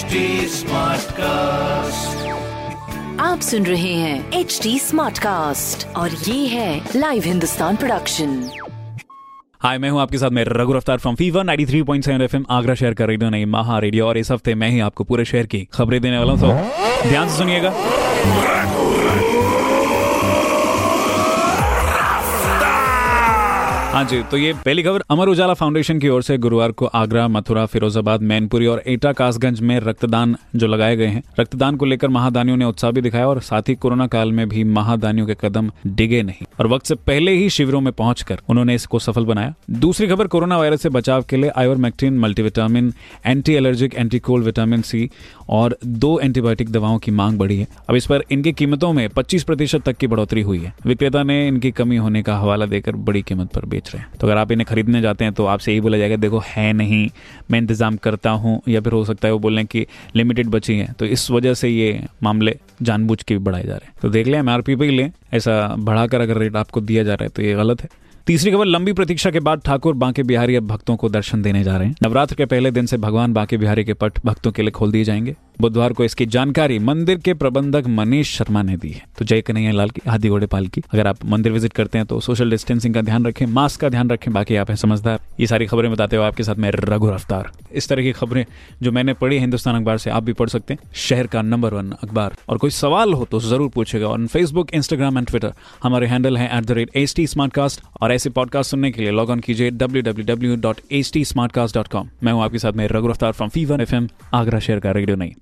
HD cast आप सुन रहे हैं एच डी स्मार्ट कास्ट और ये है लाइव हिंदुस्तान प्रोडक्शन हाय मैं हूँ आपके साथ मैं Raghu Raftaar from fever ninety three point 93.7 FM Agra शहर का रेडियो नहीं महा रेडियो और इस हफ़्ते मैं ही आपको पूरे शहर की खबरें देने वाला हूँ। तो ध्यान से सुनिएगा। हाँ जी तो ये पहली खबर, अमर उजाला फाउंडेशन की ओर से गुरुवार को आगरा, मथुरा, फिरोजाबाद, मैनपुरी और एटा, कासगंज में रक्तदान जो लगाए गए हैं। रक्तदान को लेकर महादानियों ने उत्साह भी दिखाया और साथ ही कोरोना काल में भी महादानियों के कदम डिगे नहीं। और वक्त से पहले ही शिविरों में पहुंचकर उन्होंने इसको सफल बनाया। दूसरी खबर, कोरोना वायरस से बचाव के लिए ivermectin multivitamin anti allergic anti cold vitamin C और दो एंटीबायोटिक दवाओं की मांग बढ़ी है। अब इस पर इनकी कीमतों में 25 प्रतिशत तक की बढ़ोतरी हुई है। विक्रेता ने इनकी कमी होने का हवाला देकर बड़ी कीमत पर बेच रहे हैं। तो अगर आप इन्हें खरीदने जाते हैं तो आपसे यही बोला जाएगा, देखो, है नहीं, मैं इंतज़ाम करता हूँ। या फिर हो सकता है वो बोलें कि लिमिटेड बची है। तो इस वजह से ये मामले जानबूझ के भी बढ़ाए जा रहे हैं। तो देख लें एमआरपी पे ही लें। ऐसा बढ़ाकर अगर रेट आपको दिया जा रहा है तो ये गलत है। तीसरी खबर, लंबी प्रतीक्षा के बाद ठाकुर बांके बिहारी अब भक्तों को दर्शन देने जा रहे हैं। नवरात्र के पहले दिन से भगवान बांके बिहारी के पट भक्तों के लिए खोल दिए जाएँगे। बुधवार को इसकी जानकारी मंदिर के प्रबंधक मनीष शर्मा ने दी है। तो जय कन्हैया लाल की हाथी घोड़े पाल की। अगर आप मंदिर विज़िट करते हैं तो सोशल डिस्टेंसिंग का ध्यान रखें, मास्क का ध्यान रखें, बाकी आप हैं समझदार। ये सारी खबरें बताते हो आपके साथ मैं रघु रफ्तार। इस तरह की खबरें जो मैंने पढ़ी हिंदुस्तान अखबार से, आप भी पढ़ सकते हैं। शहर का नंबर वन अखबार। और कोई सवाल हो तो ज़रूर पूछेगा और फेसबुक इंस्टाग्राम एंड ट्विटर हमारे हैंडल है एट द रेट टी और ऐसे पॉडकास्ट सुनने के लिए लॉग ऑन कीजिए W W W dot H T मैं हूँ आपके साथ में Raghu Raftaar from fever F Agra शहर का रेडियो नहीं